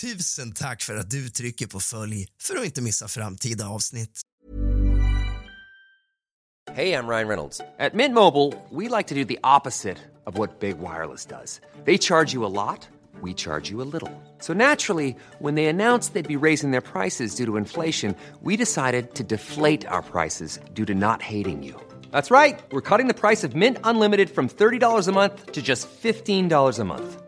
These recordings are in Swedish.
Tusen tack för att du trycker på följ för att inte missa framtida avsnitt. Hej, jag Ryan Reynolds. På Mint Mobile, we like to do the opposite of what Big Wireless does. They charge you a lot, we charge you a little. So naturally, when they announced they'd be raising their prices due to inflation, we decided to deflate our prices due to not hating you. That's right. We're cutting the price of Mint Unlimited from $30 a month to just $15 a month.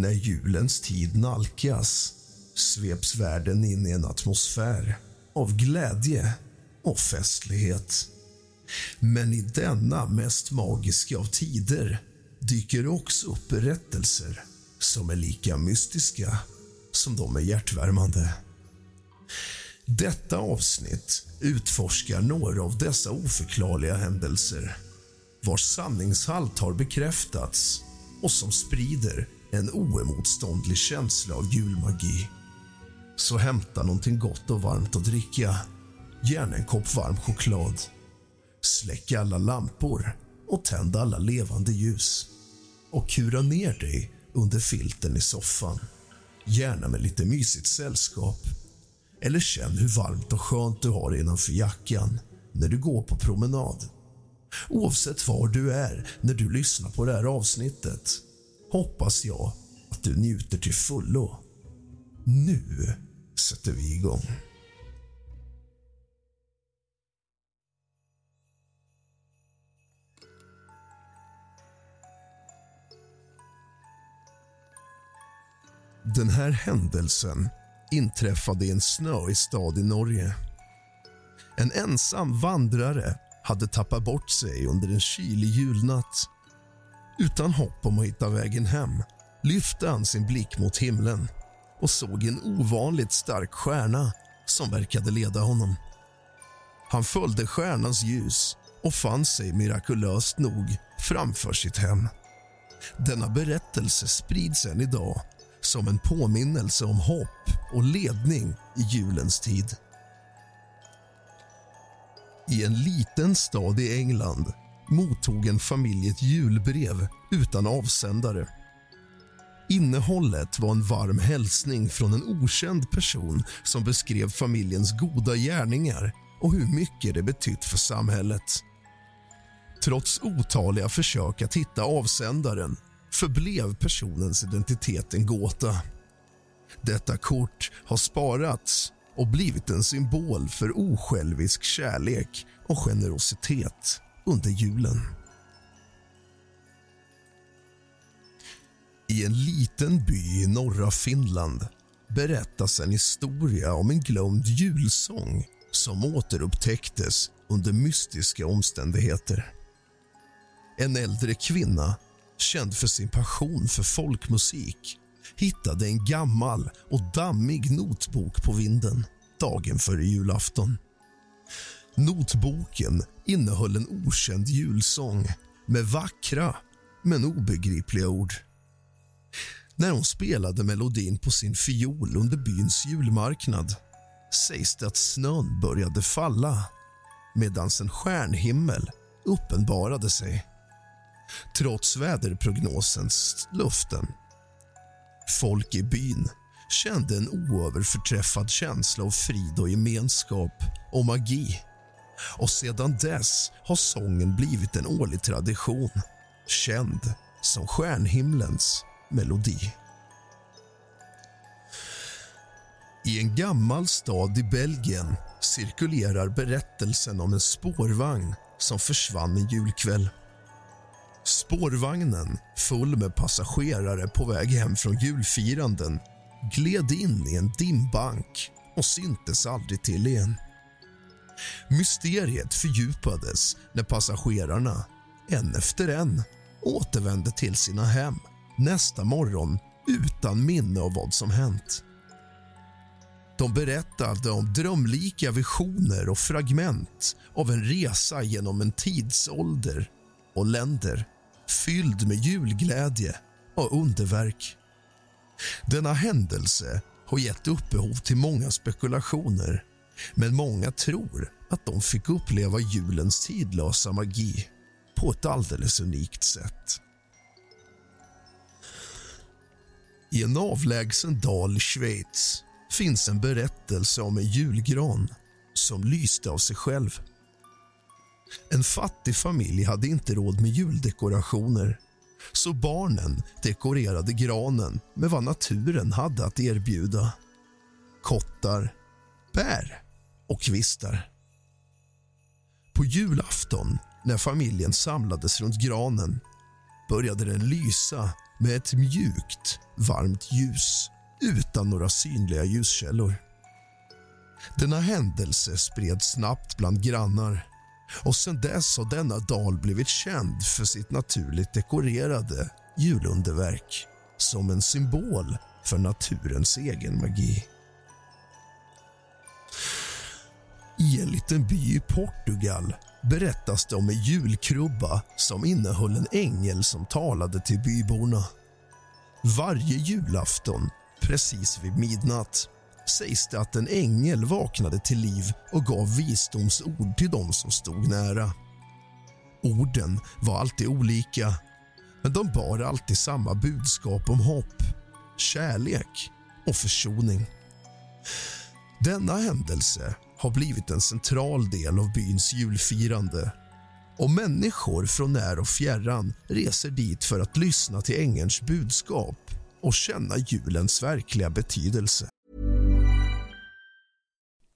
När julens tid nalkas sveps världen in i en atmosfär av glädje och festlighet. Men i denna mest magiska av tider dyker också upp berättelser som är lika mystiska som de är hjärtvärmande. Detta avsnitt utforskar några av dessa oförklarliga händelser vars sanningshalt har bekräftats och som sprider en oemotståndlig känsla av julmagi. Så hämta någonting gott och varmt att dricka. Gärna en kopp varm choklad. Släck alla lampor och tänd alla levande ljus. Och kura ner dig under filten i soffan. Gärna med lite mysigt sällskap. Eller känn hur varmt och skönt du har innanför jackan när du går på promenad. Oavsett var du är när du lyssnar på det här avsnittet hoppas jag att du njuter till fullo. Nu sätter vi igång. Den här händelsen inträffade i en snöig stad i Norge. En ensam vandrare hade tappat bort sig under en kylig julnatt. Utan hopp om att hitta vägen hem lyfte han sin blick mot himlen och såg en ovanligt stark stjärna som verkade leda honom. Han följde stjärnans ljus och fann sig mirakulöst nog framför sitt hem. Denna berättelse sprids än idag som en påminnelse om hopp och ledning i julens tid. I en liten stad i England mottog en familj ett julbrev utan avsändare. Innehållet var en varm hälsning från en okänd person som beskrev familjens goda gärningar och hur mycket det betytt för samhället. Trots otaliga försök att hitta avsändaren förblev personens identitet en gåta. Detta kort har sparats och blivit en symbol för osjälvisk kärlek och generositet under julen. I en liten by i norra Finland berättas en historia om en glömd julsång som återupptäcktes under mystiska omständigheter. En äldre kvinna, känd för sin passion för folkmusik hittade en gammal och dammig notbok på vinden dagen före julafton. Notboken innehöll en okänd julsång med vackra men obegripliga ord. När hon spelade melodin på sin fiol under byns julmarknad sägs det att snön började falla medan en stjärnhimmel uppenbarade sig trots väderprognosens luften. Folk i byn kände en oöverförträffad känsla av frid och gemenskap och magi. Och sedan dess har sången blivit en årlig tradition känd som stjärnhimlens melodi. I en gammal stad i Belgien cirkulerar berättelsen om en spårvagn som försvann en julkväll. Spårvagnen, full med passagerare på väg hem från julfiranden gled in i en dimbank och syntes aldrig till igen. Mysteriet fördjupades när passagerarna, en efter en återvände till sina hem nästa morgon utan minne av vad som hänt. De berättade om drömlika visioner och fragment av en resa genom en tidsålder och länder fylld med julglädje och underverk. Denna händelse har gett upphov till många spekulationer men många tror att de fick uppleva julens tidlösa magi på ett alldeles unikt sätt. I en avlägsen dal i Schweiz finns en berättelse om en julgran som lyste av sig själv. En fattig familj hade inte råd med juldekorationer så barnen dekorerade granen med vad naturen hade att erbjuda. Kottar, bär och kvistar. På julafton, när familjen samlades runt granen började den lysa med ett mjukt, varmt ljus utan några synliga ljuskällor. Denna händelse spreds snabbt bland grannar och sen dess har denna dal blivit känd för sitt naturligt dekorerade julunderverk som en symbol för naturens egen magi. I en liten by i Portugal berättas det om en julkrubba som innehöll en ängel som talade till byborna. Varje julafton, precis vid midnatt sägs det att en ängel vaknade till liv och gav visdomsord till dem som stod nära. Orden var alltid olika, men de bar alltid samma budskap om hopp, kärlek och försoning. Denna händelse har blivit en central del av byns julfirande och människor från när och fjärran reser dit för att lyssna till ängelns budskap och känna julens verkliga betydelse.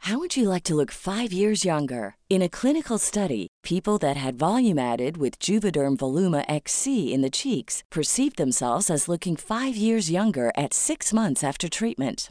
How would you like to look five years younger? In a clinical study, people that had volume added with Juvederm Voluma XC in the cheeks perceived themselves as looking five years younger at six months after treatment.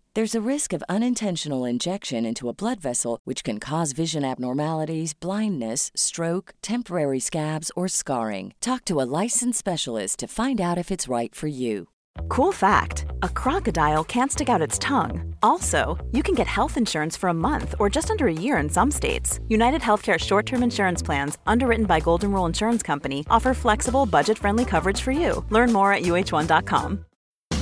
There's a risk of unintentional injection into a blood vessel, which can cause vision abnormalities, blindness, stroke, temporary scabs, or scarring. Talk to a licensed specialist to find out if it's right for you. Cool fact a crocodile can't stick out its tongue. Also, you can get health insurance for a month or just under a year in some states. United Healthcare short term insurance plans, underwritten by Golden Rule Insurance Company, offer flexible, budget friendly coverage for you. Learn more at uh1.com.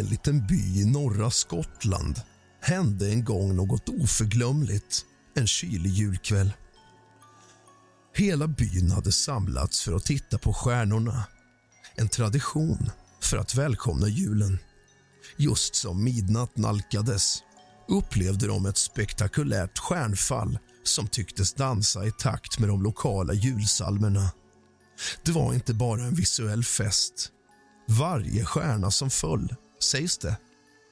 I en liten by i norra Skottland hände en gång något oförglömligt en kylig julkväll. Hela byn hade samlats för att titta på stjärnorna. En tradition för att välkomna julen. Just som midnatt nalkades upplevde de ett spektakulärt stjärnfall som tycktes dansa i takt med de lokala julsalmerna. Det var inte bara en visuell fest. Varje stjärna som föll, sägs det,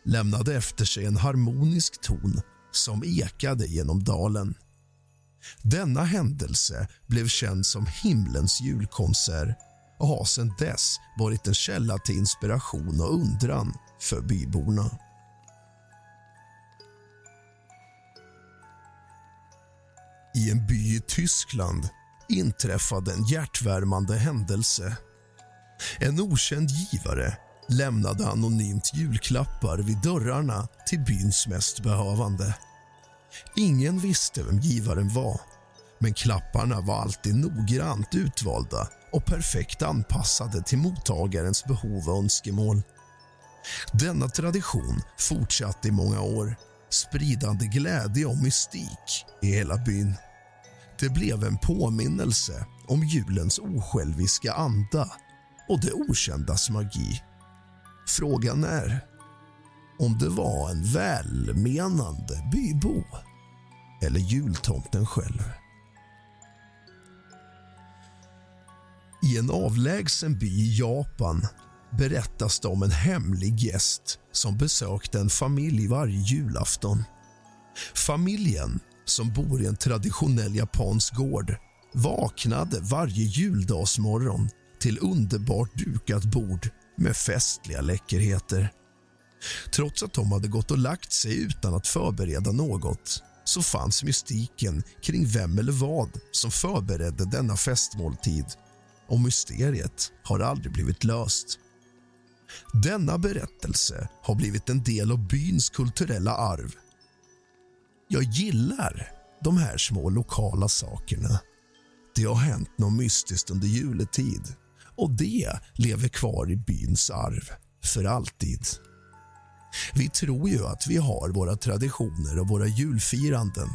lämnade efter sig en harmonisk ton som ekade genom dalen. Denna händelse blev känd som himlens julkonsert och har sedan dess varit en källa till inspiration och undran för byborna. I en by i Tyskland inträffade en hjärtvärmande händelse. En okänd givare lämnade anonymt julklappar vid dörrarna till byns mest behövande. Ingen visste vem givaren var, men klapparna var alltid noggrant utvalda och perfekt anpassade till mottagarens behov och önskemål. Denna tradition fortsatte i många år, spridande glädje och mystik i hela byn. Det blev en påminnelse om julens osjälviska anda och det okändas magi. Frågan är om det var en välmenande bybo eller jultomten själv. I en avlägsen by i Japan berättas det om en hemlig gäst som besökte en familj varje julafton. Familjen, som bor i en traditionell japansk gård vaknade varje juldagsmorgon till underbart dukat bord med festliga läckerheter. Trots att de hade gått och lagt sig utan att förbereda något så fanns mystiken kring vem eller vad som förberedde denna festmåltid och mysteriet har aldrig blivit löst. Denna berättelse har blivit en del av byns kulturella arv. Jag gillar de här små lokala sakerna. Det har hänt något mystiskt under juletid och det lever kvar i byns arv för alltid. Vi tror ju att vi har våra traditioner och våra julfiranden.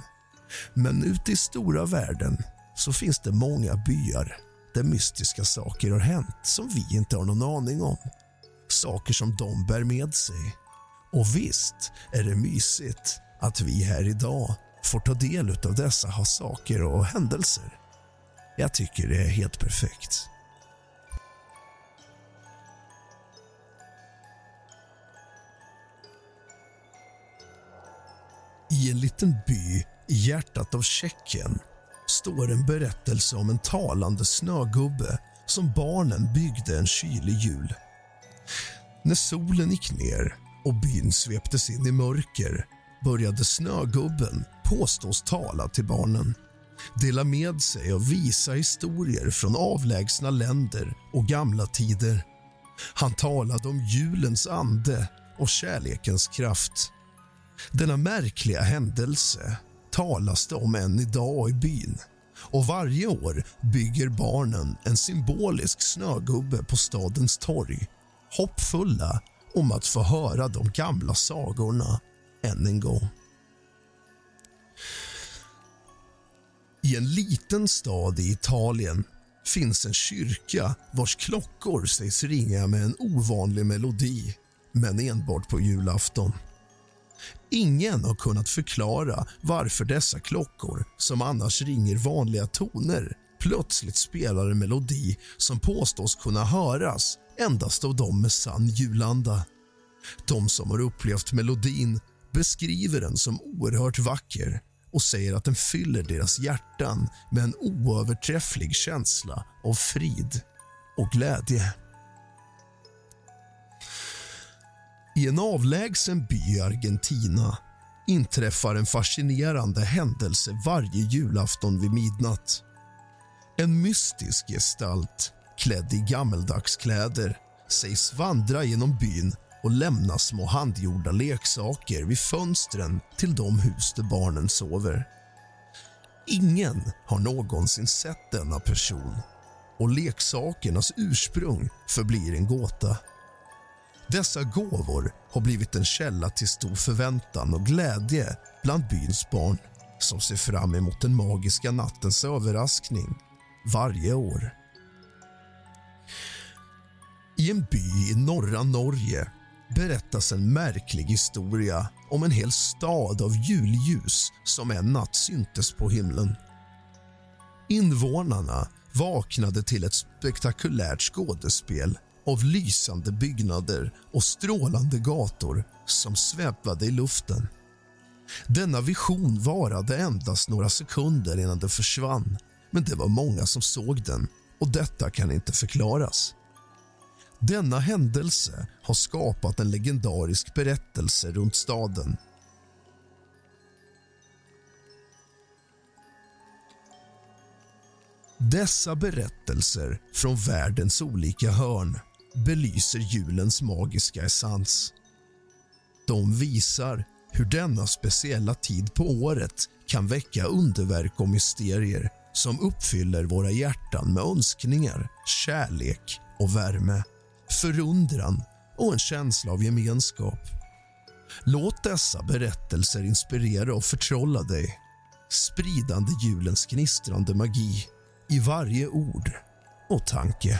Men ute i stora världen så finns det många byar där mystiska saker har hänt som vi inte har någon aning om. Saker som de bär med sig. Och visst är det mysigt att vi här idag får ta del av dessa saker och händelser. Jag tycker det är helt perfekt. I en liten by i hjärtat av Tjeckien står en berättelse om en talande snögubbe som barnen byggde en kylig jul. När solen gick ner och byn sveptes in i mörker började snögubben påstås tala till barnen dela med sig och visa historier från avlägsna länder och gamla tider. Han talade om julens ande och kärlekens kraft. Denna märkliga händelse talas det om än idag i byn och varje år bygger barnen en symbolisk snögubbe på stadens torg hoppfulla om att få höra de gamla sagorna än en gång. I en liten stad i Italien finns en kyrka vars klockor sägs ringa med en ovanlig melodi, men enbart på julafton. Ingen har kunnat förklara varför dessa klockor, som annars ringer vanliga toner plötsligt spelar en melodi som påstås kunna höras endast av dem med sann julanda. De som har upplevt melodin beskriver den som oerhört vacker och säger att den fyller deras hjärtan med en oöverträfflig känsla av frid och glädje. I en avlägsen by i Argentina inträffar en fascinerande händelse varje julafton vid midnatt. En mystisk gestalt klädd i gammeldagskläder sägs vandra genom byn och lämna små handgjorda leksaker vid fönstren till de hus där barnen sover. Ingen har någonsin sett denna person och leksakernas ursprung förblir en gåta. Dessa gåvor har blivit en källa till stor förväntan och glädje bland byns barn som ser fram emot den magiska nattens överraskning varje år. I en by i norra Norge berättas en märklig historia om en hel stad av julljus som en natt syntes på himlen. Invånarna vaknade till ett spektakulärt skådespel av lysande byggnader och strålande gator som svävade i luften. Denna vision varade endast några sekunder innan den försvann men det var många som såg den och detta kan inte förklaras. Denna händelse har skapat en legendarisk berättelse runt staden. Dessa berättelser från världens olika hörn belyser julens magiska essens. De visar hur denna speciella tid på året kan väcka underverk och mysterier som uppfyller våra hjärtan med önskningar, kärlek och värme förundran och en känsla av gemenskap. Låt dessa berättelser inspirera och förtrolla dig spridande julens gnistrande magi i varje ord och tanke.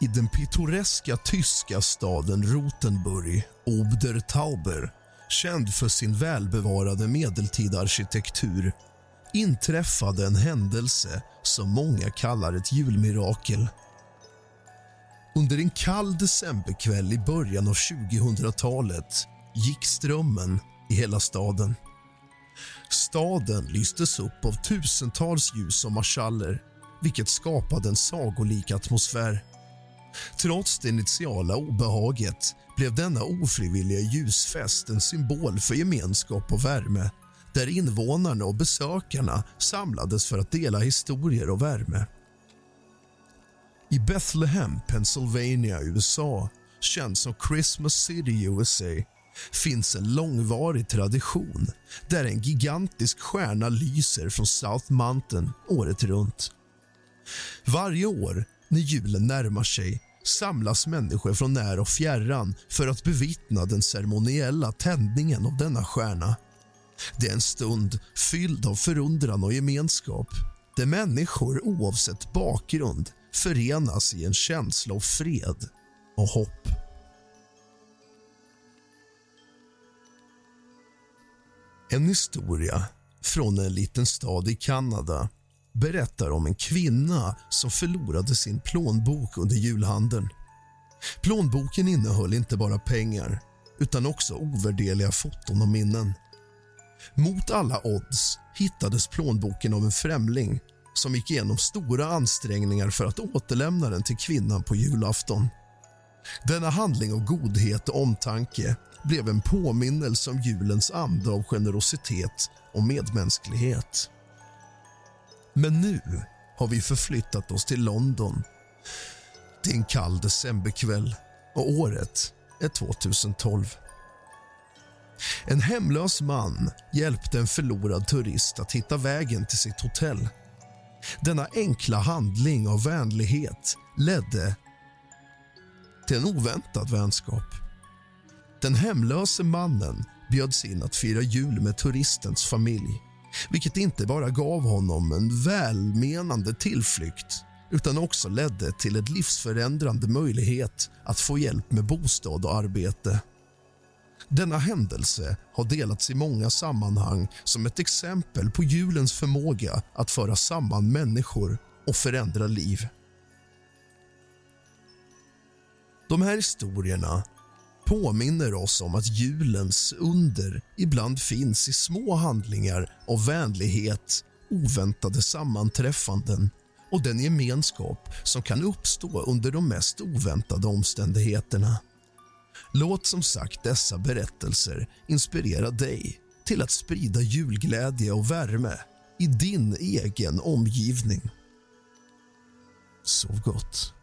I den pittoreska tyska staden Rotenburg, Obertauber känd för sin välbevarade medeltida arkitektur inträffade en händelse som många kallar ett julmirakel. Under en kall decemberkväll i början av 2000-talet gick strömmen i hela staden. Staden lystes upp av tusentals ljus och marschaller vilket skapade en sagolik atmosfär. Trots det initiala obehaget blev denna ofrivilliga ljusfest en symbol för gemenskap och värme där invånarna och besökarna samlades för att dela historier och värme. I Bethlehem, Pennsylvania, USA känd som Christmas City, USA finns en långvarig tradition där en gigantisk stjärna lyser från South Mountain året runt. Varje år när julen närmar sig samlas människor från när och fjärran för att bevittna den ceremoniella tändningen av denna stjärna. Det är en stund fylld av förundran och gemenskap där människor oavsett bakgrund förenas i en känsla av fred och hopp. En historia från en liten stad i Kanada berättar om en kvinna som förlorade sin plånbok under julhandeln. Plånboken innehöll inte bara pengar utan också ovärderliga foton och minnen. Mot alla odds hittades plånboken av en främling som gick igenom stora ansträngningar för att återlämna den till kvinnan på julafton. Denna handling av godhet och omtanke blev en påminnelse om julens anda av generositet och medmänsklighet. Men nu har vi förflyttat oss till London. Det är en kall decemberkväll och året är 2012. En hemlös man hjälpte en förlorad turist att hitta vägen till sitt hotell. Denna enkla handling av vänlighet ledde till en oväntad vänskap. Den hemlöse mannen bjöds in att fira jul med turistens familj vilket inte bara gav honom en välmenande tillflykt utan också ledde till en livsförändrande möjlighet att få hjälp med bostad och arbete. Denna händelse har delats i många sammanhang som ett exempel på julens förmåga att föra samman människor och förändra liv. De här historierna påminner oss om att julens under ibland finns i små handlingar av vänlighet, oväntade sammanträffanden och den gemenskap som kan uppstå under de mest oväntade omständigheterna. Låt som sagt dessa berättelser inspirera dig till att sprida julglädje och värme i din egen omgivning. Sov gott.